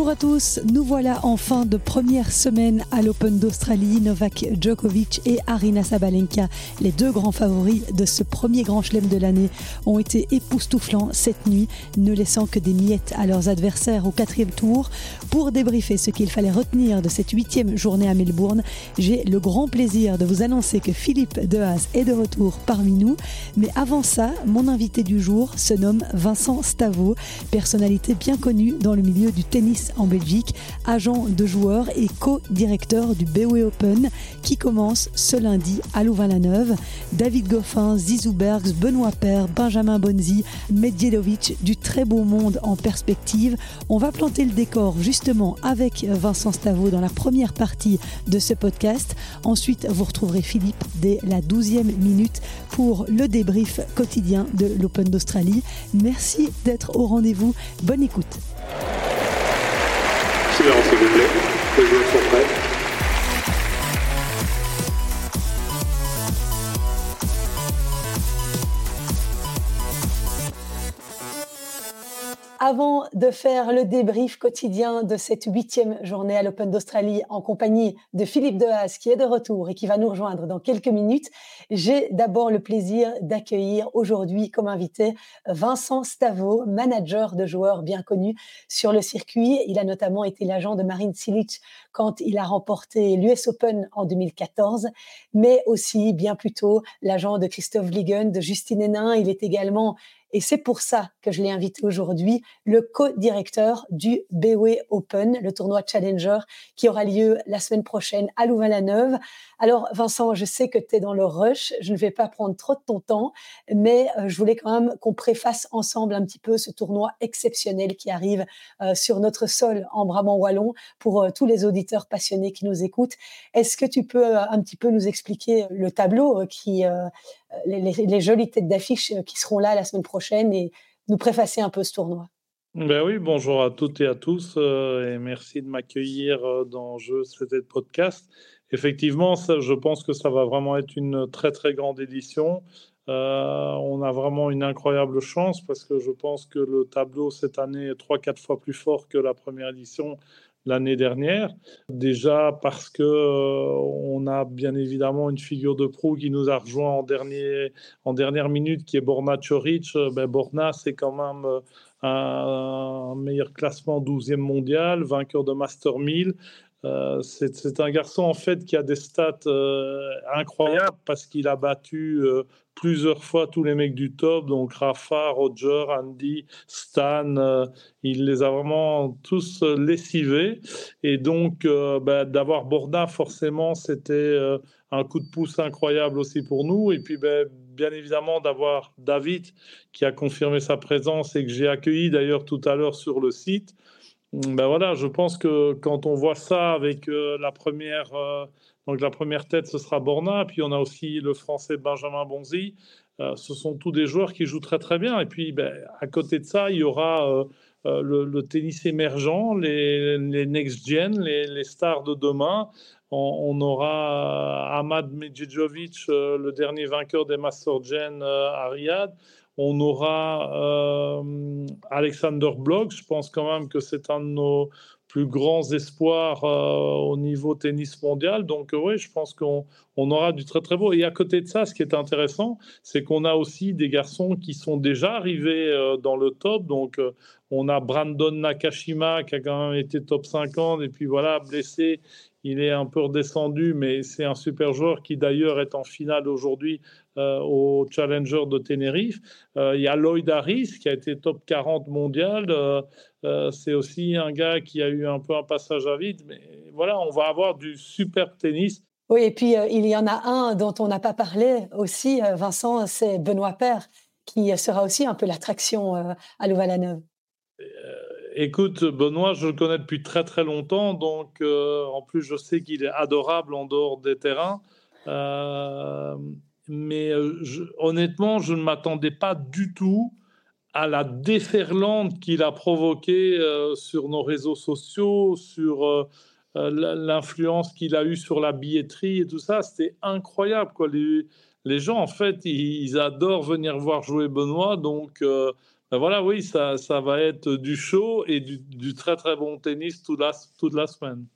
Bonjour à tous, nous voilà en fin de première semaine à l'Open d'Australie. Novak Djokovic et Arina Sabalenka, les deux grands favoris de ce premier grand chelem de l'année, ont été époustouflants cette nuit, ne laissant que des miettes à leurs adversaires au quatrième tour. Pour débriefer ce qu'il fallait retenir de cette huitième journée à Melbourne, j'ai le grand plaisir de vous annoncer que Philippe Dehaas est de retour parmi nous. Mais avant ça, mon invité du jour se nomme Vincent Stavo, personnalité bien connue dans le milieu du tennis en Belgique, agent de joueurs et co-directeur du BOE Open qui commence ce lundi à Louvain-la-Neuve. David Goffin, Zizou Bergs, Benoît Père, Benjamin Bonzi, Medjedovic, du très beau monde en perspective. On va planter le décor justement avec Vincent Stavo dans la première partie de ce podcast. Ensuite, vous retrouverez Philippe dès la 12e minute pour le débrief quotidien de l'Open d'Australie. Merci d'être au rendez-vous. Bonne écoute. Silence, s'il vous plaît. Les joueurs sont prêts. Avant de faire le débrief quotidien de cette huitième journée à l'Open d'Australie en compagnie de Philippe Dehaas qui est de retour et qui va nous rejoindre dans quelques minutes, j'ai d'abord le plaisir d'accueillir aujourd'hui comme invité Vincent Stavo, manager de joueurs bien connu sur le circuit. Il a notamment été l'agent de Marine Cilic quand il a remporté l'US Open en 2014, mais aussi bien plus tôt l'agent de Christophe Ligon, de Justine Hénin. Il est également et c'est pour ça que je l'ai invité aujourd'hui, le co-directeur du BOE Open, le tournoi Challenger, qui aura lieu la semaine prochaine à Louvain-la-Neuve. Alors, Vincent, je sais que tu es dans le rush. Je ne vais pas prendre trop de ton temps, mais euh, je voulais quand même qu'on préface ensemble un petit peu ce tournoi exceptionnel qui arrive euh, sur notre sol en Brabant-Wallon pour euh, tous les auditeurs passionnés qui nous écoutent. Est-ce que tu peux un petit peu nous expliquer le tableau qui, les, les jolies têtes d'affiche qui seront là la semaine prochaine? Et nous préfacer un peu ce tournoi? Ben oui, bonjour à toutes et à tous et merci de m'accueillir dans Je c'était podcast. Effectivement, je pense que ça va vraiment être une très très grande édition. Euh, on a vraiment une incroyable chance parce que je pense que le tableau cette année est trois quatre fois plus fort que la première édition l'année dernière. Déjà parce que euh, on a bien évidemment une figure de proue qui nous a rejoint en, en dernière minute, qui est Borna Choric. Ben, Borna, c'est quand même euh, un, meilleur classement 12e mondial, vainqueur de Master 1000. Euh, c'est un garçon en fait qui a des stats euh, incroyables parce qu'il a battu euh, plusieurs fois tous les mecs du top, donc Rafa, Roger, Andy, Stan, il les a vraiment tous lessivés. Et donc bah, d'avoir Borda, forcément, c'était un coup de pouce incroyable aussi pour nous. Et puis bah, bien évidemment d'avoir David qui a confirmé sa présence et que j'ai accueilli d'ailleurs tout à l'heure sur le site. Ben voilà, je pense que quand on voit ça avec euh, la première, euh, donc la première tête, ce sera Borna, puis on a aussi le Français Benjamin Bonzi. Euh, ce sont tous des joueurs qui jouent très très bien. Et puis, ben, à côté de ça, il y aura le, tennis émergent, les, next gen, les, stars de demain. On, aura Ahmad Medjedovic, le dernier vainqueur des Master Gen à Riyad on aura euh, Alexander Bloch. Je pense quand même que c'est un de nos plus grands espoirs euh, au niveau tennis mondial. Donc oui, je pense qu'on aura du très très beau. Et à côté de ça, ce qui est intéressant, c'est qu'on a aussi des garçons qui sont déjà arrivés euh, dans le top. Donc on a Brandon Nakashima qui a quand même été top 50 et puis voilà, blessé. Il est un peu redescendu, mais c'est un super joueur qui d'ailleurs est en finale aujourd'hui euh, au Challenger de Tenerife. Euh, il y a Lloyd Harris qui a été top 40 mondial. Euh, c'est aussi un gars qui a eu un peu un passage à vide. Mais voilà, on va avoir du super tennis. Oui, et puis il y en a un dont on n'a pas parlé aussi, Vincent, c'est Benoît Père, qui sera aussi un peu l'attraction à Louvain-la-Neuve. Écoute, Benoît, je le connais depuis très très longtemps, donc en plus je sais qu'il est adorable en dehors des terrains mais euh, honnêtement, je ne m'attendais pas du tout à la déferlante qu'il a provoquée euh, sur nos réseaux sociaux, sur euh, l'influence qu'il a eue sur la billetterie et tout ça. C'était incroyable. Quoi. Les, les, gens, en fait, ils, adorent venir voir jouer Benoît. Donc, Ben voilà, oui, ça, ça va être du show et du, très très bon tennis toute la, toute la semaine.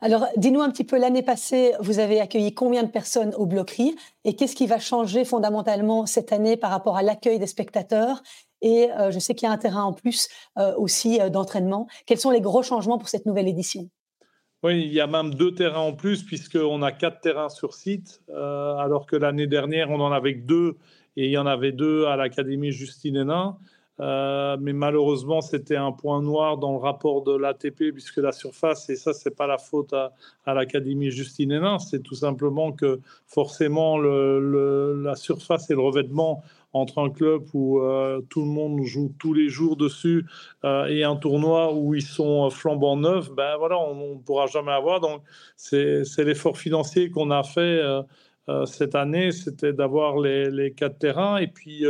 Alors, dis-nous un petit peu, l'année passée, vous avez accueilli combien de personnes au Bloquerie et qu'est-ce qui va changer fondamentalement cette année par rapport à l'accueil des spectateurs? Et euh, je sais qu'il y a un terrain en plus euh, aussi euh, d'entraînement. Quels sont les gros changements pour cette nouvelle édition? Oui, il y a même deux terrains en plus, puisqu'on a quatre terrains sur site, alors que l'année dernière, on en avait deux, et il y en avait deux à l'Académie Justine Hénin. Euh, mais malheureusement, c'était un point noir dans le rapport de l'ATP, puisque la surface, et ça, c'est pas la faute à, l'Académie Justine Hénin, c'est tout simplement que forcément, la surface et le revêtement entre un club où euh, tout le monde joue tous les jours dessus euh, et un tournoi où ils sont flambant neufs, ben voilà, on ne pourra jamais avoir. Donc, c'est l'effort financier qu'on a fait cette année, c'était d'avoir les, quatre terrains. Et puis,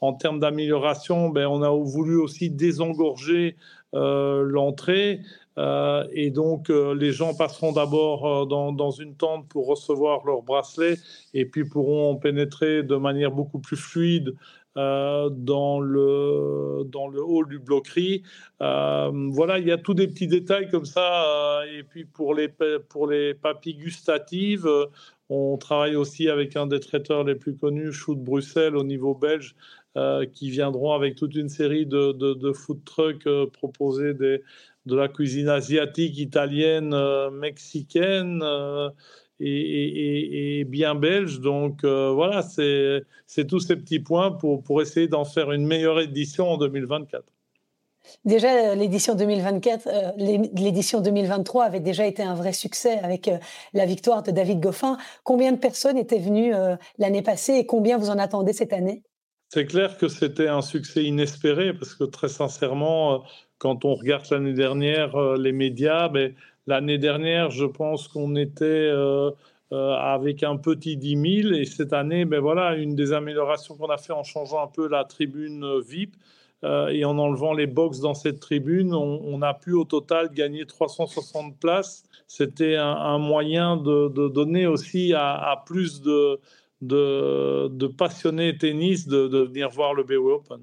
en termes d'amélioration, ben, on a voulu aussi désengorger euh, l'entrée. Euh, et donc, euh, les gens passeront d'abord dans, une tente pour recevoir leur bracelet et puis pourront pénétrer de manière beaucoup plus fluide dans, le, dans le hall du bloquerie. voilà, il y a tous des petits détails comme ça. et puis, pour les, pour les papilles gustatives, on travaille aussi avec un des traiteurs les plus connus, de Bruxelles, au niveau belge, euh, qui viendront avec toute une série de, food trucks euh, proposés de la cuisine asiatique, italienne, euh, mexicaine et, bien belge. Donc voilà, c'est tous ces petits points pour essayer d'en faire une meilleure édition en 2024. Déjà, l'édition 2024, l'édition 2023 avait déjà été un vrai succès avec la victoire de David Goffin. Combien de personnes étaient venues l'année passée et combien vous en attendez cette année? C'est clair que c'était un succès inespéré parce que très sincèrement, euh, quand on regarde l'année dernière euh, les médias, ben, l'année dernière, je pense qu'on était euh, avec un petit 10 000 et cette année, ben voilà, une des améliorations qu'on a fait en changeant un peu la tribune VIP et en enlevant les box dans cette tribune, on, a pu au total gagner 360 places. C'était un, moyen de, donner aussi à plus de de, passionnés tennis de, venir voir le BO Open.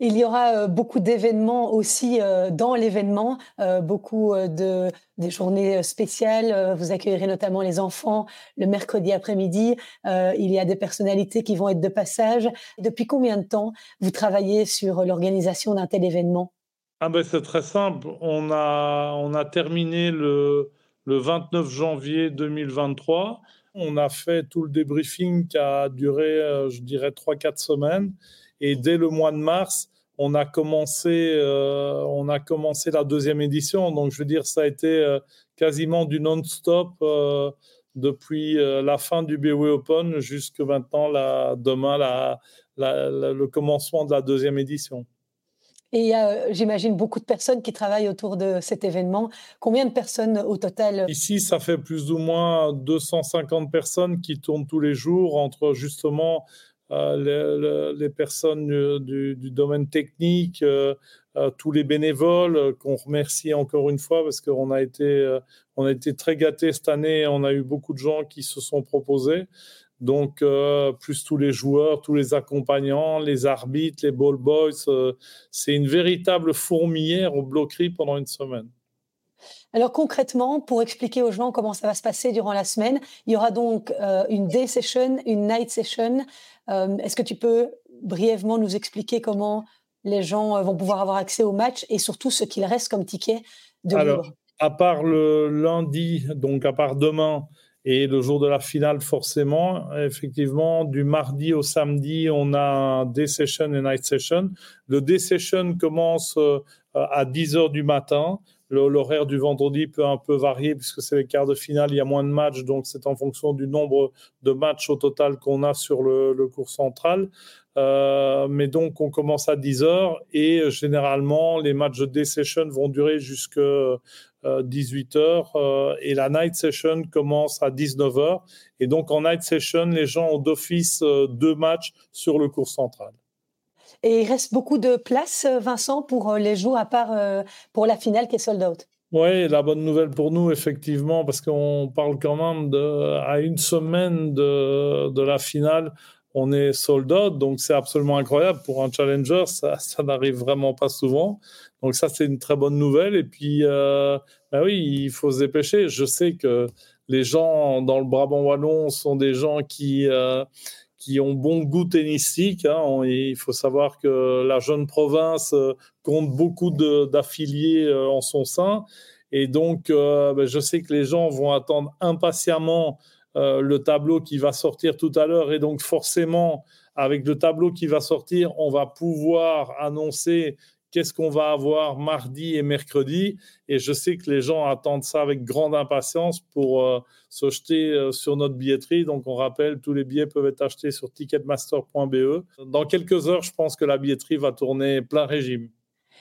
Il y aura euh, beaucoup d'événements aussi euh, dans l'événement, euh, beaucoup de des journées spéciales. Vous accueillerez notamment les enfants le mercredi après-midi. il y a des personnalités qui vont être de passage. Depuis combien de temps vous travaillez sur l'organisation d'un tel événement? Ah ben c'est très simple. On a on a terminé le le 29 janvier 2023. On a fait tout le débriefing qui a duré, je dirais, 3-4 semaines. Et dès le mois de mars, on a commencé, euh, on a commencé la deuxième édition. Donc, je veux dire, ça a été euh, quasiment du non-stop depuis la fin du BW Open jusqu'à maintenant, la, demain, le commencement de la deuxième édition. Et il y a, euh, j'imagine, beaucoup de personnes qui travaillent autour de cet événement. Combien de personnes au total? Ici, ça fait plus ou moins 250 personnes qui tournent tous les jours entre justement euh, les, personnes du, domaine technique, euh, tous les bénévoles qu'on remercie encore une fois parce qu'on a été, a été très gâtés cette année. On a eu beaucoup de gens qui se sont proposés. Donc, euh, plus tous les joueurs, tous les accompagnants, les arbitres, les ball boys, euh, c'est une véritable fourmilière au bloquerie pendant une semaine. Alors concrètement, pour expliquer aux gens comment ça va se passer durant la semaine, il y aura donc euh, une day session, une night session. Est-ce que tu peux brièvement nous expliquer comment les gens vont pouvoir avoir accès au match et surtout ce qu'il reste comme ticket de Alors, À part le lundi, donc à part demain, et le jour de la finale, forcément, effectivement, du mardi au samedi, on a un day session et night session. Le day session commence euh, à 10 heures du matin. L'horaire du vendredi peut un peu varier puisque c'est les quarts de finale, il y a moins de matchs, donc c'est en fonction du nombre de matchs au total qu'on a sur le, cours central. Euh, mais donc on commence à 10 heures et généralement les matchs de day session vont durer jusqu'à 18 euh, heures euh, et la night session commence à 19 heures. Et donc en night session, les gens ont d'office deux matchs sur le cours central. Et il reste beaucoup de place, Vincent, pour les jours à part pour la finale qui est sold out. Oui, la bonne nouvelle pour nous, effectivement, parce qu'on parle quand même à une semaine de, la finale, on est sold out, donc c'est absolument incroyable. Pour un challenger, ça, n'arrive vraiment pas souvent. Donc ça, c'est une très bonne nouvelle. Et puis, euh, bah oui, il faut se dépêcher. Je sais que les gens dans le Brabant wallon sont des gens qui euh, qui ont bon goût tennistique. Hein. il faut savoir que la jeune province euh, compte beaucoup d'affiliés euh, en son sein. Et donc, bah, je sais que les gens vont attendre impatiemment le tableau qui va sortir tout à l'heure. Et donc, forcément, avec le tableau qui va sortir, on va pouvoir annoncer qu'est-ce qu'on va avoir mardi et mercredi. Et je sais que les gens attendent ça avec grande impatience pour euh, se jeter euh, sur notre billetterie. Donc, on rappelle, tous les billets peuvent être achetés sur ticketmaster.be. Dans quelques heures, je pense que la billetterie va tourner plein régime.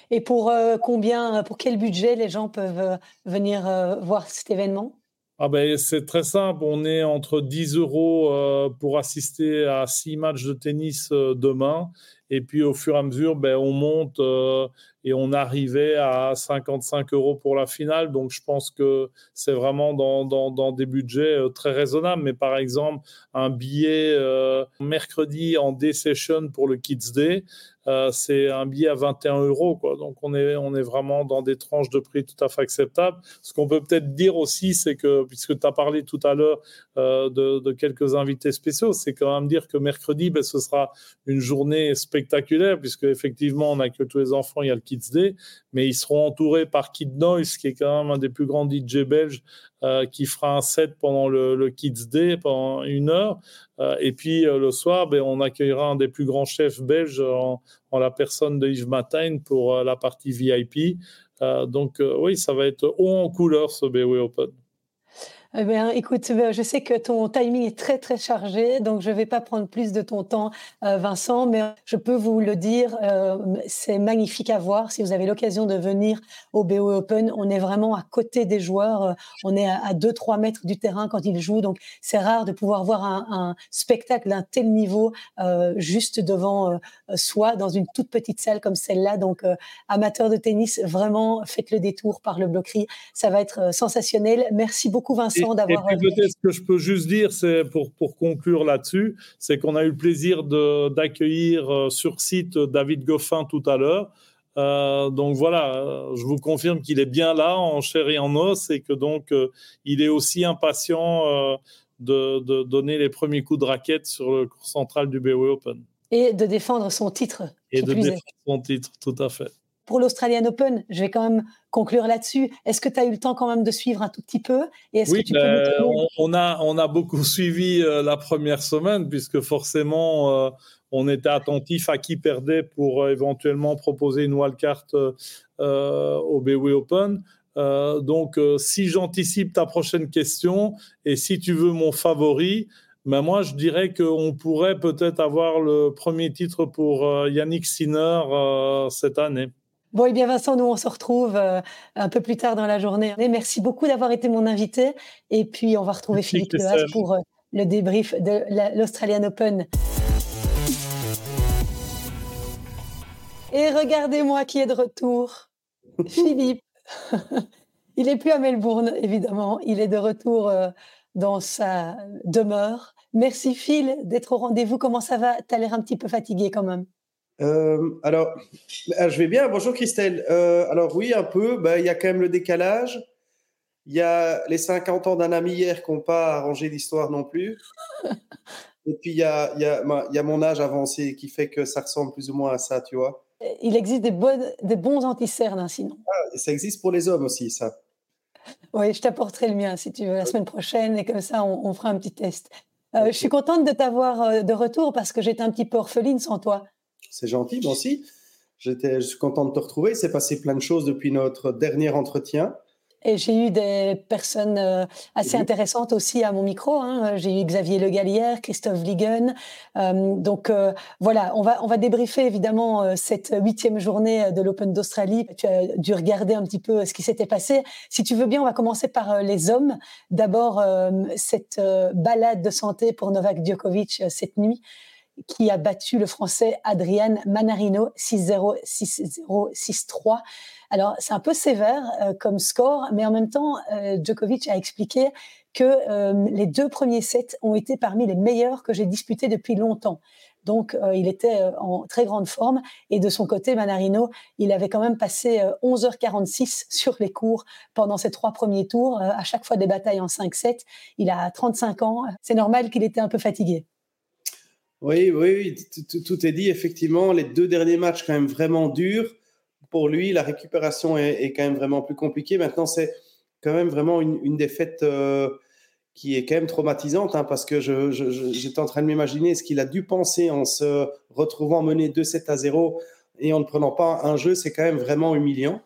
Et pour euh, combien, pour quel budget les gens peuvent venir voir cet événement? Ah ben, c'est très simple. On est entre 10 euros pour assister à six matchs de tennis demain et puis au fur et à mesure, ben, on monte euh, et on arrivait à 55 euros pour la finale. Donc je pense que c'est vraiment dans, dans, des budgets euh, très raisonnables. Mais par exemple, un billet euh, mercredi en Day Session pour le Kids Day, c'est un billet à 21 euros. Quoi. Donc on est, on est vraiment dans des tranches de prix tout à fait acceptables. Ce qu'on peut peut-être dire aussi, c'est que, puisque tu as parlé tout à l'heure de, de, quelques invités spéciaux, c'est quand même dire que mercredi, ben, ce sera une journée spectaculaire, puisque effectivement, on n'a que tous les enfants, il y a le Kids Day, mais ils seront entourés par Kid Noise, qui est quand même un des plus grands DJ belges, euh, qui fera un set pendant le, le, Kids Day, pendant une heure. Euh, et puis euh, le soir, ben, on accueillera un des plus grands chefs belges en, en la personne de Yves Matin pour la partie VIP. donc oui, ça va être haut en couleur ce BW Open. Eh bien, écoute, euh, je sais que ton timing est très, très chargé, donc je ne vais pas prendre plus de ton temps, euh, Vincent, mais je peux vous le dire, euh, c'est magnifique à voir. Si vous avez l'occasion de venir au BO Open, on est vraiment à côté des joueurs, on est à 2-3 mètres du terrain quand ils jouent, donc c'est rare de pouvoir voir un, spectacle d'un tel niveau juste devant soi, dans une toute petite salle comme celle-là. Donc, amateurs de tennis, vraiment, faites le détour par le bloquerie, ça va être sensationnel. Merci beaucoup, Vincent d'avoir. Et, peut-être ce que je peux juste dire, c'est pour, pour conclure là-dessus, c'est qu'on a eu le plaisir d'accueillir euh, sur site David Goffin tout à l'heure. Euh, donc voilà, euh, je vous confirme qu'il est bien là, en chair et en os, et que donc il est aussi impatient de, de, donner les premiers coups de raquette sur le cours central du BOE Open. Et de défendre son titre. Et de défendre son titre, tout à fait pour l'Australian Open, je vais quand même conclure là-dessus. Est-ce que tu as eu le temps quand même de suivre un tout petit peu? Et Oui, que ben, on, a, on a beaucoup suivi euh, la première semaine, puisque forcément, euh, on était attentif à qui perdait pour euh, éventuellement proposer une wildcard au BW Open. donc, si j'anticipe ta prochaine question et si tu veux mon favori, ben moi, je dirais qu'on pourrait peut-être avoir le premier titre pour Yannick Sinner cette année. Bon, et eh bien Vincent, nous on se retrouve euh, un peu plus tard dans la journée. Merci beaucoup d'avoir été mon invité. Et puis on va retrouver Philippe Lehas pour euh, le débrief de l'Australian Open. Et regardez-moi qui est de retour. Philippe. Il n'est plus à Melbourne, évidemment. Il est de retour euh, dans sa demeure. Merci Phil d'être au rendez-vous. Comment ça va? Tu as l'air un petit peu fatigué quand même. Euh, alors, ah, je vais bien. Bonjour Christelle. Euh, alors oui, un peu. Bah, il y a quand même le décalage. Il y a les 50 ans d'un ami hier qui n'ont pas arrangé l'histoire non plus. Et puis il y a, y, a, y a, mon âge avancé qui fait que ça ressemble plus ou moins à ça, tu vois. Il existe des, bonnes, des bons anti-cernes, hein, sinon. Ah, ça existe pour les hommes aussi, ça. Oui, je t'apporterai le mien si tu veux la semaine prochaine et comme ça on, fera un petit test. Euh, je suis contente de t'avoir de retour parce que j'étais un petit peu orpheline sans toi c'est gentil, moi aussi. J'étais, je suis content de te retrouver. Il s'est passé plein de choses depuis notre dernier entretien. Et j'ai eu des personnes euh, assez intéressantes aussi à mon micro. Hein. J'ai eu Xavier Le Gallière, Christophe Ligen. Euh, donc euh, voilà, on va on va débriefer évidemment cette huitième journée de l'Open d'Australie. Tu as dû regarder un petit peu ce qui s'était passé. Si tu veux bien, on va commencer par les hommes. D'abord cette balade de santé pour Novak Djokovic cette nuit qui a battu le Français Adrian Manarino 6-0, 6-0, 6-3. Alors, c'est un peu sévère euh, comme score, mais en même temps, euh, Djokovic a expliqué que euh, les deux premiers sets ont été parmi les meilleurs que j'ai disputés depuis longtemps. Donc, il était en très grande forme. Et de son côté, Manarino, il avait quand même passé 11h46 sur les cours pendant ces trois premiers tours, à chaque fois des batailles en 5-7. Il a 35 ans. C'est normal qu'il était un peu fatigué. Oui, oui, tout est dit. Effectivement, les deux derniers matchs, quand même vraiment durs pour lui, la récupération est, quand même vraiment plus compliquée. Maintenant, c'est quand même vraiment une, défaite euh, qui est quand même traumatisante, hein, parce que j'étais en train de m'imaginer ce qu'il a dû penser en se retrouvant mené 2-7 à 0 et en ne prenant pas un jeu, c'est quand même vraiment humiliant.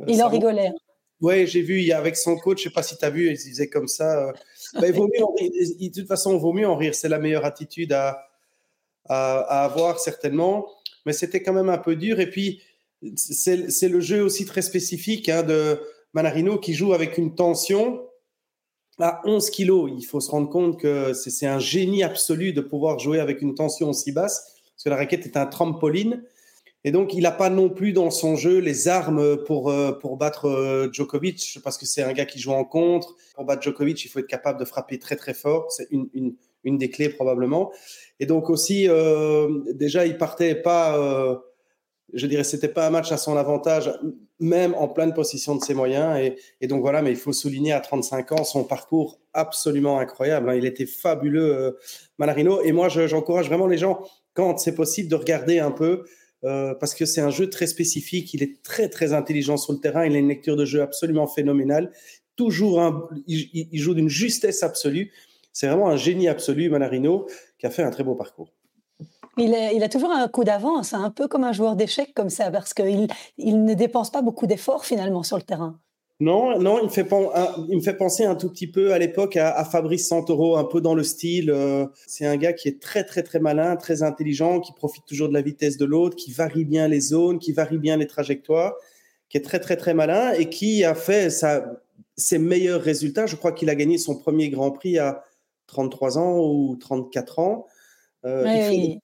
Euh, il en rigolait. Hein. Oui, j'ai vu, il avec son coach, je ne sais pas si tu as vu, il disait comme ça. Euh, bah, il vaut mieux de toute façon, il vaut mieux en rire, c'est la meilleure attitude à, à avoir certainement. Mais c'était quand même un peu dur. Et puis, c'est le jeu aussi très spécifique hein, de Manarino qui joue avec une tension à 11 kilos. Il faut se rendre compte que c'est un génie absolu de pouvoir jouer avec une tension aussi basse, parce que la raquette est un trampoline. Et donc, il n'a pas non plus dans son jeu les armes pour, euh, pour battre euh, Djokovic, parce que c'est un gars qui joue en contre. Pour battre Djokovic, il faut être capable de frapper très très fort. C'est une, une, une, des clés probablement. Et donc aussi, euh, déjà, il partait pas je dirais, c'était pas un match à son avantage, même en pleine possession de ses moyens. Et, donc voilà, mais il faut souligner à 35 ans son parcours absolument incroyable. Hein. Il était fabuleux, euh, Manarino. Et moi, j'encourage vraiment les gens, quand c'est possible, de regarder un peu. Euh, parce que c'est un jeu très spécifique, il est très très intelligent sur le terrain, il a une lecture de jeu absolument phénoménale, toujours il, il joue d'une justesse absolue, c'est vraiment un génie absolu Manarino qui a fait un très beau parcours. Il, a toujours un coup d'avance, hein, un peu comme un joueur d'échecs comme ça, parce qu'il il ne dépense pas beaucoup d'efforts finalement sur le terrain. Non, non, il me fait, il me fait penser un tout petit peu à l'époque à, Fabrice Santoro, un peu dans le style. Euh, c'est un gars qui est très, très, très malin, très intelligent, qui profite toujours de la vitesse de l'autre, qui varie bien les zones, qui varie bien les trajectoires, qui est très, très, très malin et qui a fait sa, ses meilleurs résultats. Je crois qu'il a gagné son premier Grand Prix à 33 ans ou 34 ans. Euh, oui,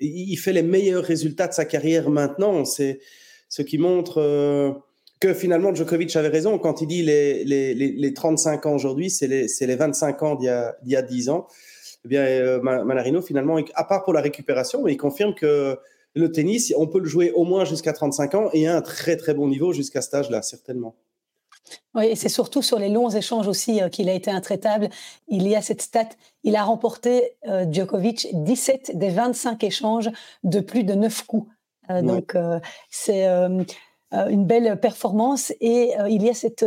il fait les meilleurs résultats de sa carrière maintenant. C'est ce qui montre euh, que finalement Djokovic avait raison quand il dit les, les, les, 35 ans aujourd'hui, c'est les, les, 25 ans d'il y, y, a 10 ans. Eh bien, euh, Manarino, finalement, à part pour la récupération, il confirme que le tennis, on peut le jouer au moins jusqu'à 35 ans et à un très très bon niveau jusqu'à cet âge-là, certainement. Oui, et c'est surtout sur les longs échanges aussi euh, qu'il a été intraitable. Il y a cette stat, il a remporté euh, Djokovic 17 des 25 échanges de plus de 9 coups. Euh, donc c'est une belle performance et il y a cette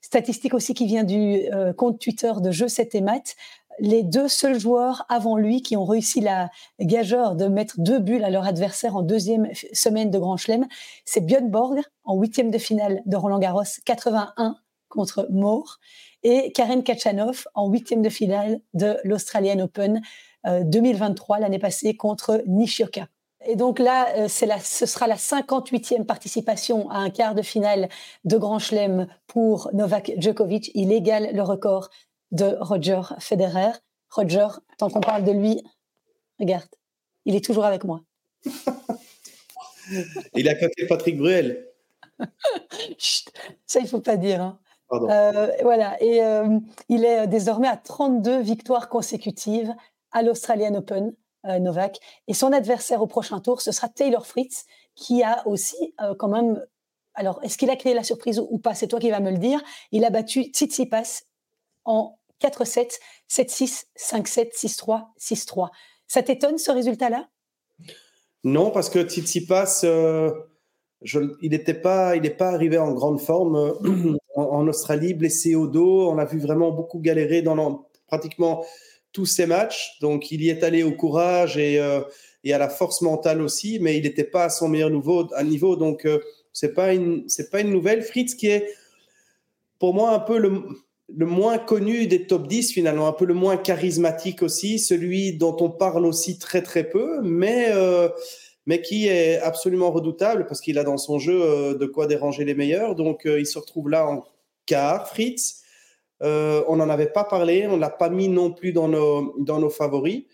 statistique aussi qui vient du compte Twitter de Jeux 7 et Maths les deux seuls joueurs avant lui qui ont réussi la gageure de mettre deux bulles à leur adversaire en deuxième semaine de Grand Chelem, c'est Björn Borg en huitième de finale de Roland Garros 81 contre Moore et Karen Kachanov en huitième de finale de l'Australian Open 2023 euh, l'année passée contre Nishioka. Et donc là, euh, ce sera la 58e participation à un quart de finale de Grand Chelem pour Novak Djokovic. Il égale le record de Roger Federer. Roger, tant qu'on parle de lui, regarde, il est toujours avec moi. il a côté Patrick Bruel. ça, il faut pas dire. Hein. Euh, voilà, et euh, il est désormais à 32 victoires consécutives à l'Australian Open, euh, Novak. Et son adversaire au prochain tour, ce sera Taylor Fritz, qui a aussi quand même. Alors, est-ce qu'il a créé la surprise ou pas? C'est toi qui vas me le dire. Il a battu Tsitsipas en 4-7, 7-6, 5-7, 6-3, 6-3. Ça t'étonne ce résultat-là? Non, parce que Tsitsipas, euh, il n'était pas, il n'est pas arrivé en grande forme euh, en, Australie, blessé au dos. On a vu vraiment beaucoup galérer dans pratiquement tous ses matchs. Donc, il y est allé au courage et, euh, à la force mentale aussi, mais il n'était pas à son meilleur niveau. À niveau donc, c'est pas une, c'est pas une nouvelle. Fritz qui est pour moi un peu le le moins connu des top 10 finalement, un peu le moins charismatique aussi, celui dont on parle aussi très très peu, mais, euh, mais qui est absolument redoutable parce qu'il a dans son jeu euh, de quoi déranger les meilleurs. Donc euh, il se retrouve là en quart, Fritz. on n'en avait pas parlé, on ne l'a pas mis non plus dans nos, dans nos favoris.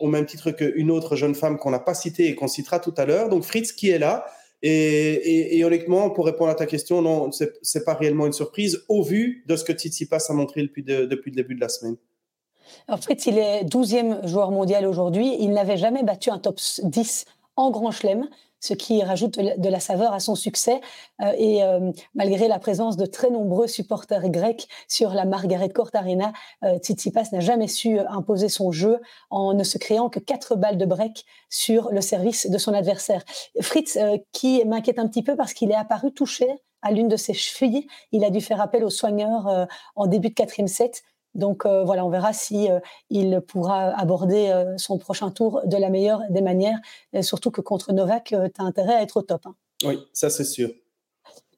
au même titre qu'une autre jeune femme qu'on n'a pas citée et qu'on citera tout à l'heure. Donc Fritz qui est là? Et, honnêtement, pour répondre à ta question, non, c'est pas réellement une surprise au vu de ce que Tsitsipas a montré depuis, depuis le début de la semaine. Alors Fritz, il est 12e joueur mondial aujourd'hui. Il n'avait jamais battu un top 10 en Grand Chelem ce qui rajoute de la saveur à son succès. Euh, et euh, malgré la présence de très nombreux supporters grecs sur la Margaret Court Arena, euh, Tsitsipas n'a jamais su imposer son jeu en ne se créant que quatre balles de break sur le service de son adversaire. Fritz, qui m'inquiète un petit peu parce qu'il est apparu touché à l'une de ses chevilles. Il a dû faire appel aux soigneurs en début de quatrième set. Donc euh, voilà, on verra si euh, il pourra aborder euh, son prochain tour de la meilleure des manières. surtout que contre Novak, tu as intérêt à être au top. Hein. Oui, ça c'est sûr.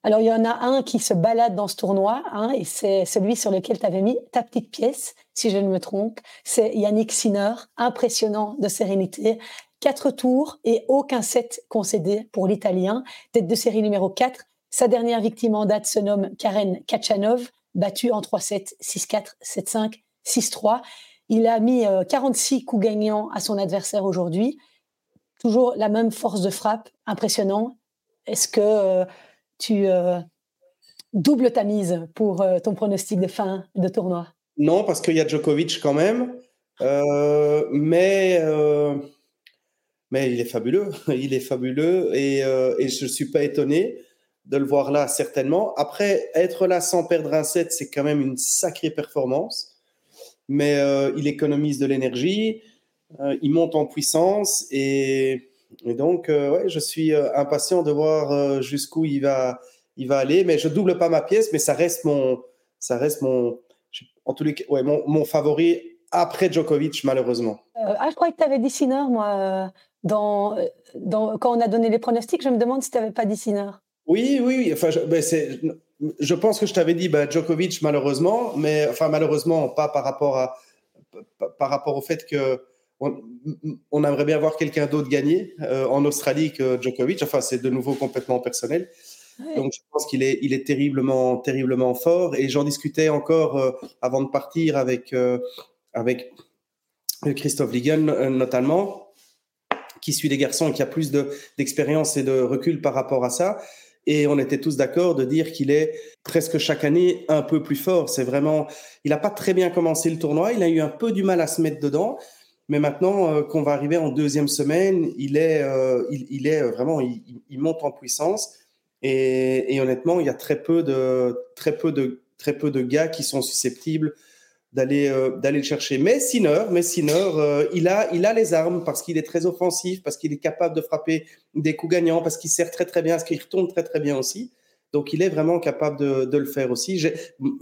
Alors il y en a un qui se balade dans ce tournoi, hein, et c'est celui sur lequel tu avais mis ta petite pièce, si je ne me trompe. C'est Yannick Sinner, impressionnant de sérénité. Quatre tours et aucun set concédé pour l'Italien. Tête de série numéro 4. Sa dernière victime en date se nomme Karen Kachanov battu en 3-7, 6-4, 7-5, 6-3. Il a mis 46 euh, coups gagnants à son adversaire aujourd'hui. Toujours la même force de frappe, impressionnant. Est-ce que euh, tu euh, doubles ta mise pour ton pronostic de fin de tournoi? Non, parce qu'il y a Djokovic quand même. mais, mais il est fabuleux. Il est fabuleux et, et je ne suis pas étonné de le voir là, certainement. Après, être là sans perdre un set, c'est quand même une sacrée performance. Mais euh, il économise de l'énergie, euh, il monte en puissance et, donc, euh, ouais, je suis impatient de voir jusqu'où il va, il va aller. Mais je double pas ma pièce, mais ça reste mon, ça reste mon, en tous les cas, ouais, mon, favori après Djokovic, malheureusement. ah, je croyais que tu avais dit Sinner, moi. Quand on a donné les pronostics, je me demande si tu n'avais pas dit Sinner. Oui, oui, Enfin, je, ben, je pense que je t'avais dit ben, Djokovic malheureusement, mais enfin malheureusement pas par rapport à par rapport au fait que on, aimerait bien voir quelqu'un d'autre gagner euh, en Australie que Djokovic. Enfin, c'est de nouveau complètement personnel. Donc, je pense qu'il est, il est terriblement, terriblement fort. Et j'en discutais encore euh, avant de partir avec, euh, avec Christophe Ligon, notamment, qui suit les garçons et qui a plus d'expérience et de recul par rapport à ça. Et on était tous d'accord de dire qu'il est presque chaque année un peu plus fort. C'est vraiment, il n'a pas très bien commencé le tournoi. Il a eu un peu du mal à se mettre dedans. Mais maintenant euh, qu'on va arriver en deuxième semaine, il est, euh, il, est vraiment, il, monte en puissance. Et, et, honnêtement, il y a très peu de, très peu de, très peu de gars qui sont susceptibles d'aller euh, d'aller le chercher. Mais Sinner, mais euh, il a il a les armes parce qu'il est très offensif, parce qu'il est capable de frapper des coups gagnants, parce qu'il sert très très bien, parce qu'il retourne très très bien aussi. Donc il est vraiment capable de, de le faire aussi.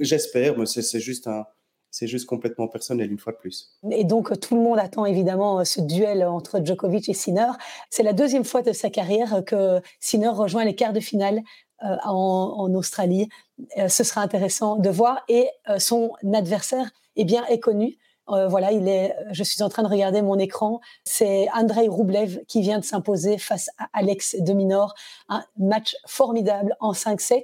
J'espère, mais c'est juste un c'est juste complètement personnel une fois de plus. Et donc tout le monde attend évidemment ce duel entre Djokovic et Sinner. C'est la deuxième fois de sa carrière que Sinner rejoint les quarts de finale euh, en, en, Australie. ce sera intéressant de voir. Et son adversaire eh bien, est connu. Euh, voilà, il est, je suis en train de regarder mon écran. C'est Andrei Roublev qui vient de s'imposer face à Alex de Minor. Un match formidable en 5-7.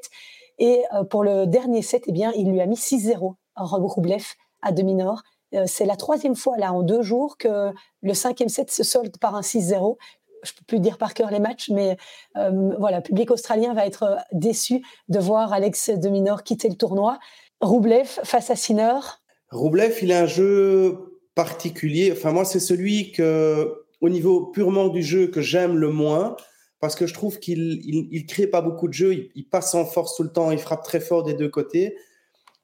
Et euh, pour le dernier set, eh bien, il lui a mis 6-0, Roublev, à de Minor. Euh, c'est la troisième fois, là, en deux jours, que le cinquième set se solde par un 6-0 je peux plus dire par cœur les matchs, mais voilà, le public australien va être déçu de voir Alex de Minor quitter le tournoi. Roublev face à Sinner, Roublev, il a un jeu particulier. Enfin, moi, c'est celui que, au niveau purement du jeu, que j'aime le moins, parce que je trouve qu'il il, crée pas beaucoup de jeux. Il, passe en force tout le temps. Il frappe très fort des deux côtés.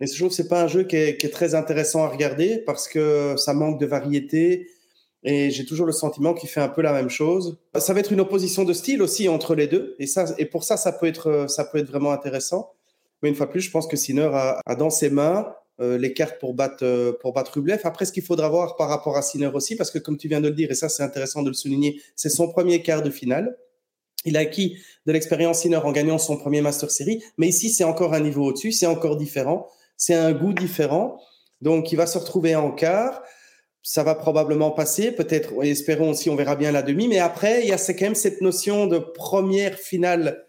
Et je trouve que c'est pas un jeu qui est, très intéressant à regarder parce que ça manque de variété. Et j'ai toujours le sentiment qu'il fait un peu la même chose. Ça va être une opposition de style aussi entre les deux. Et ça, et pour ça, ça peut être, ça peut être vraiment intéressant. Mais une fois plus, je pense que Sinner a, a dans ses mains euh, les cartes pour battre, euh, pour battre Rublev. Après, ce qu'il faudra voir par rapport à Sinner aussi, parce que comme tu viens de le dire, et ça c'est intéressant de le souligner, c'est son premier quart de finale. Il a acquis de l'expérience Sinner en gagnant son premier Master Series, mais ici c'est encore un niveau au-dessus, c'est encore différent, c'est un goût différent. Donc il va se retrouver en quart. Ça va probablement passer, peut-être, espérons aussi, on verra bien la demi. Mais après, il y a quand même cette notion de première finale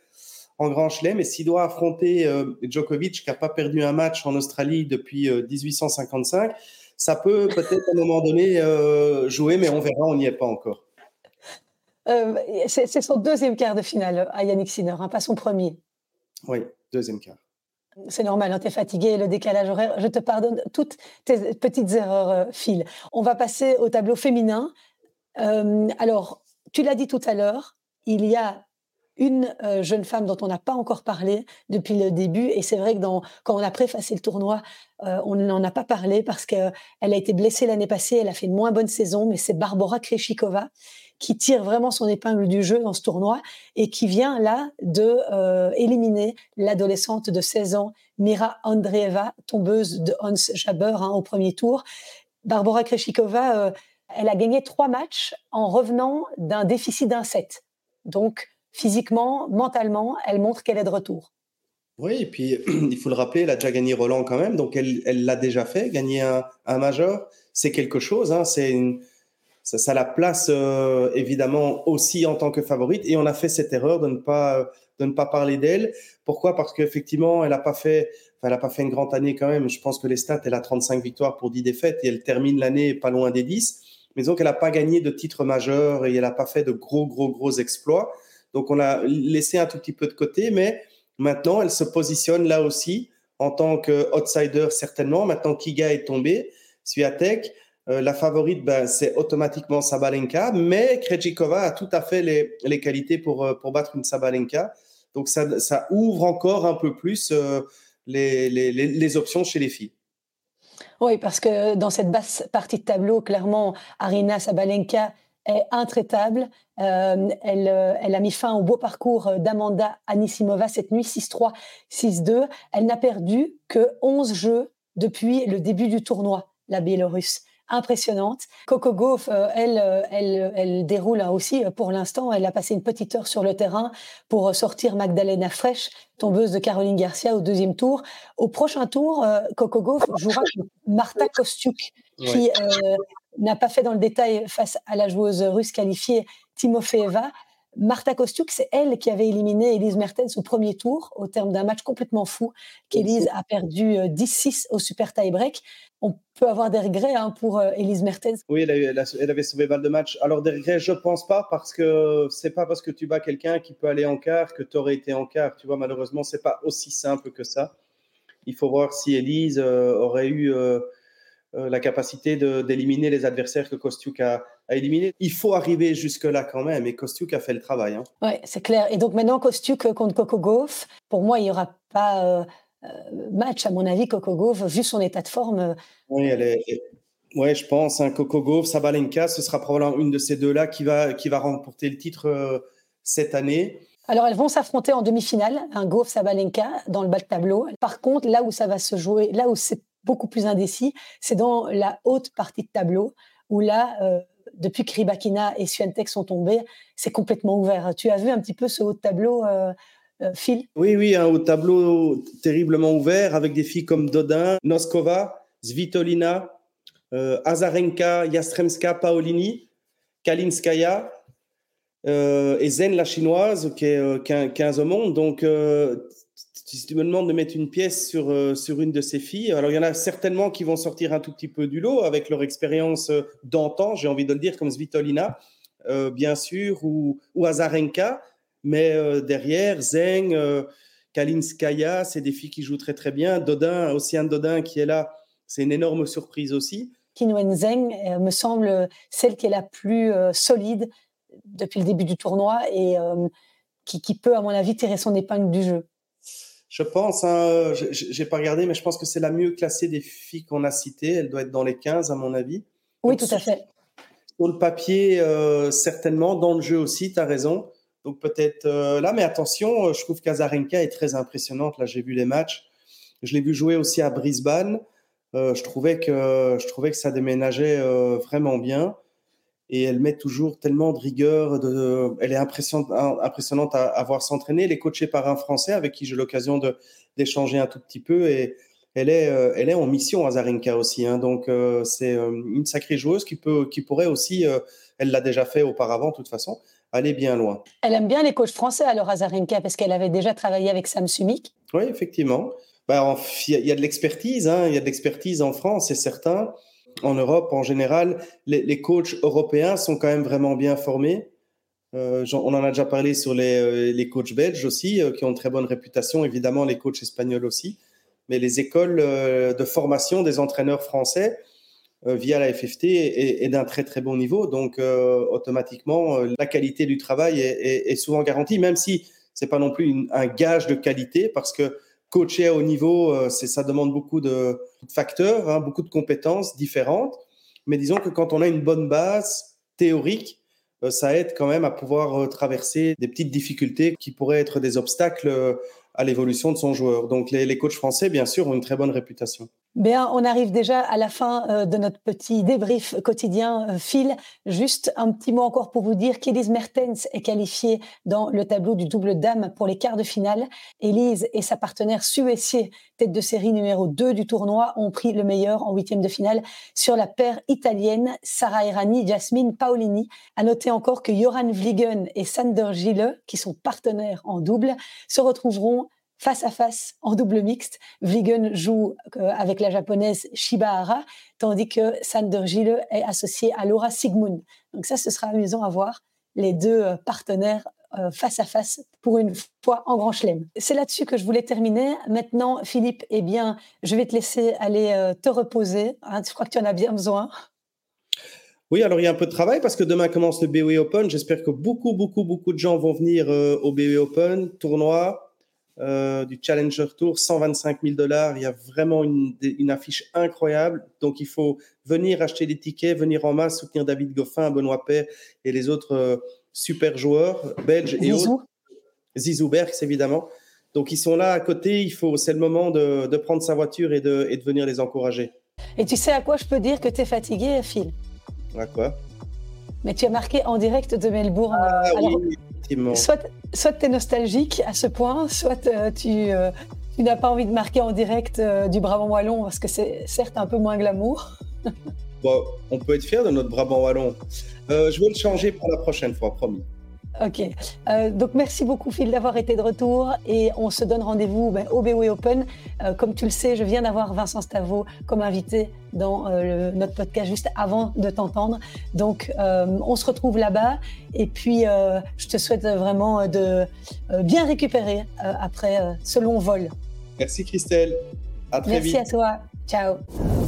en Grand Chelem. Et s'il doit affronter euh, Djokovic, qui n'a pas perdu un match en Australie depuis 1855, euh, ça peut peut-être à un moment donné jouer, mais on verra, on n'y est pas encore. c'est son deuxième quart de finale à Yannick Sinner, hein, pas son premier. Oui, deuxième quart. C'est normal, hein, tu es fatigué, le décalage horaire. Je te pardonne toutes tes petites erreurs, Phil. On va passer au tableau féminin. alors, tu l'as dit tout à l'heure, il y a une euh, jeune femme dont on n'a pas encore parlé depuis le début. Et c'est vrai que quand on a préfacé le tournoi, euh, on n'en a pas parlé parce qu'elle a été blessée l'année passée, elle a fait une moins bonne saison, mais c'est Barbara Kreshikova qui tire vraiment son épingle du jeu dans ce tournoi et qui vient là de euh, éliminer l'adolescente de 16 ans, Mira Andreeva, tombeuse de Hans Jaber hein, au premier tour. Barbara Kreshikova, elle a gagné trois matchs en revenant d'un déficit d'un set. Donc, physiquement, mentalement, elle montre qu'elle est de retour. Oui, et puis il faut le rappeler, elle a déjà gagné Roland quand même, donc elle l'a déjà fait, gagner un, major, c'est quelque chose, hein, c'est ça, la place euh, évidemment aussi en tant que favorite, et on a fait cette erreur de ne pas de ne pas parler d'elle. Pourquoi? Parce qu'effectivement, elle n'a pas fait, elle a pas fait une grande année quand même. Je pense que les stats, elle a 35 victoires pour 10 défaites et elle termine l'année pas loin des 10. Mais donc, elle n'a pas gagné de titre majeur et elle n'a pas fait de gros, gros, gros exploits. Donc, on l'a laissé un tout petit peu de côté, mais maintenant, elle se positionne là aussi en tant qu'outsider, certainement. Maintenant, Kiga est tombé, Swiatek. Euh, la favorite, ben, c'est automatiquement Sabalenka, mais Krejcikova a tout à fait les, les qualités pour, euh, pour battre une Sabalenka. Donc, ça, ça ouvre encore un peu plus euh, les, les, les options chez les filles. Oui, parce que dans cette basse partie de tableau, clairement, Arina Sabalenka est intraitable. Euh, elle, euh, elle, a mis fin au beau parcours d'Amanda Anisimova cette nuit, 6-3, 6-2. Elle n'a perdu que 11 jeux depuis le début du tournoi, la Biélorusse impressionnante. Coco Gauff, euh, elle, elle, elle déroule aussi pour l'instant. Elle a passé une petite heure sur le terrain pour sortir Magdalena Fresh, tombeuse de Caroline Garcia au deuxième tour. Au prochain tour, Coco Gauff jouera Marta Kostiuk, qui n'a pas fait dans le détail face à la joueuse russe qualifiée Timofeeva. Marta Kostiuk, c'est elle qui avait éliminé Elise Mertens au premier tour, au terme d'un match complètement fou, qu'Elise a perdu 10-6 euh, au super tie-break. On peut avoir des regrets hein, pour euh, Elise Mertens. Oui, elle, avait sauvé balle de match. Alors, des regrets, je ne pense pas, parce que c'est pas parce que tu bats quelqu'un qui peut aller en quart que tu aurais été en quart. Tu vois, malheureusement, c'est pas aussi simple que ça. Il faut voir si Elise euh, aurait eu la capacité d'éliminer les adversaires que Kostiuk a, a éliminés. Il faut arriver jusque-là quand même, et Kostiuk a fait le travail. Hein. Oui, c'est clair. Et donc maintenant, Kostiuk contre Coco Gauff, pour moi, il n'y aura pas euh, euh, match, à mon avis, Coco Gauff, vu son état de forme. Oui, elle est, ouais, je pense. Hein, Coco Gauff, Sabalenka, ce sera probablement une de ces deux-là qui va, qui va remporter le titre cette année. Alors, elles vont s'affronter en demi-finale, un Gauff Sabalenka dans le bas de tableau. Par contre, là où ça va se jouer, là où c'est beaucoup plus indécis, c'est dans la haute partie de tableau, où là, euh, depuis que Ribakina et Swiatek sont tombés, c'est complètement ouvert. Tu as vu un petit peu ce haut tableau, euh, euh, Phil? Oui, oui, un haut tableau terriblement ouvert, avec des filles comme Dodin, Noskova, Svitolina, Azarenka, Yastremska, Paolini, Kalinskaya, et Zen, la chinoise, qui est 15 au monde. Donc, si tu me demandes de mettre une pièce sur, euh, sur une de ces filles, alors il y en a certainement qui vont sortir un tout petit peu du lot avec leur expérience euh, d'antan, j'ai envie de le dire, comme Svitolina, euh, bien sûr, ou, ou Azarenka, mais derrière, Zeng, Kalinskaya, c'est des filles qui jouent très très bien. Dodin, un Dodin qui est là, c'est une énorme surprise aussi. Qinwen Zeng me semble celle qui est la plus solide depuis le début du tournoi et qui peut, à mon avis, tirer son épingle du jeu. Je pense, hein, j'ai pas regardé, mais je pense que c'est la mieux classée des filles qu'on a citées. Elle doit être dans les 15, à mon avis. Oui, tout à fait. Sur le papier, euh, certainement. Dans le jeu aussi, tu as raison. Donc peut-être euh, là, mais attention, euh, je trouve qu'Azarenka est très impressionnante. Là, j'ai vu les matchs. Je l'ai vu jouer aussi à Brisbane. je, trouvais que, je trouvais que ça déménageait vraiment bien et elle met toujours tellement de rigueur. De, elle est impressionnante, impressionnante à, à voir s'entraîner. Elle est coachée par un Français avec qui j'ai l'occasion d'échanger un tout petit peu et elle est, euh, elle est en mission à Zarinka aussi. Hein, donc euh, c'est euh, une sacrée joueuse qui peut, qui pourrait aussi, elle l'a déjà fait auparavant de toute façon, aller bien loin. Elle aime bien les coachs français alors Azarenka parce qu'elle avait déjà travaillé avec Sam Sumik. Oui, effectivement. Bah, il y a de l'expertise, hein, il y a de l'expertise en France, c'est certain. En Europe, en général, les, coachs européens sont quand même vraiment bien formés. on en a déjà parlé sur les, les coachs belges aussi, qui ont une très bonne réputation, évidemment les coachs espagnols aussi. Mais les écoles de formation des entraîneurs français, euh, via la FFT est, d'un très très bon niveau. Donc euh, automatiquement, euh, la qualité du travail est, souvent garantie, même si c'est pas non plus un gage de qualité, parce que coacher à haut niveau, c'est ça demande beaucoup de, facteurs, hein, beaucoup de compétences différentes. Mais disons que quand on a une bonne base théorique, ça aide quand même à pouvoir traverser des petites difficultés qui pourraient être des obstacles à l'évolution de son joueur. Donc les, les coachs français, bien sûr, ont une très bonne réputation. Bien, on arrive déjà à la fin euh, de notre petit débrief quotidien. Euh, Phil, juste un petit mot encore pour vous dire qu'Elise Mertens est qualifiée dans le tableau du double dame pour les quarts de finale. Elise et sa partenaire Suessier, tête de série numéro 2 du tournoi, ont pris le meilleur en huitième de finale sur la paire italienne Sara Errani, Jasmine Paolini. À noter encore que Joran Vliegen et Sander Gille, qui sont partenaires en double, se retrouveront face à face en double mixte. Vliegen joue euh, avec la japonaise Shibahara, tandis que Sander Gille est associé à Laura Sigmund. Donc ça, ce sera amusant à voir les deux euh, partenaires euh, face à face pour une fois en grand chelem. C'est là-dessus que je voulais terminer. Maintenant, Philippe, eh bien, je vais te laisser aller te reposer. Hein, je crois que tu en as bien besoin. Oui, alors il y a un peu de travail parce que demain commence le BOE Open. J'espère que beaucoup, beaucoup, beaucoup de gens vont venir au BOE Open, tournoi. Euh, du Challenger Tour, 125 000 dollars. Il y a vraiment une, affiche incroyable. Donc, il faut venir acheter des tickets, venir en masse, soutenir David Goffin, Benoît Paire et les autres euh, super joueurs belges et autres. Zizou Berks, évidemment. Donc, ils sont là à côté. Il faut, c'est le moment de, prendre sa voiture et de, et de venir les encourager. Et tu sais à quoi je peux dire que tu es fatigué, Phil? À quoi? Mais tu as marqué en direct de Melbourne. Ah, oui. Soit, soit tu es nostalgique à ce point, soit euh, euh, tu, n'as pas envie de marquer en direct euh, du Brabant Wallon, parce que c'est certes un peu moins glamour. bon, on peut être fier de notre Brabant Wallon. je vais le changer pour la prochaine fois, promis. Ok. Euh, donc merci beaucoup Phil d'avoir été de retour et on se donne rendez-vous ben, au BOE Open. Euh, comme tu le sais, je viens d'avoir Vincent Stavo comme invité dans euh, notre podcast juste avant de t'entendre. Donc on se retrouve là-bas et puis je te souhaite vraiment de bien récupérer après ce long vol. Merci Christelle. À très merci vite. Merci à toi. Ciao.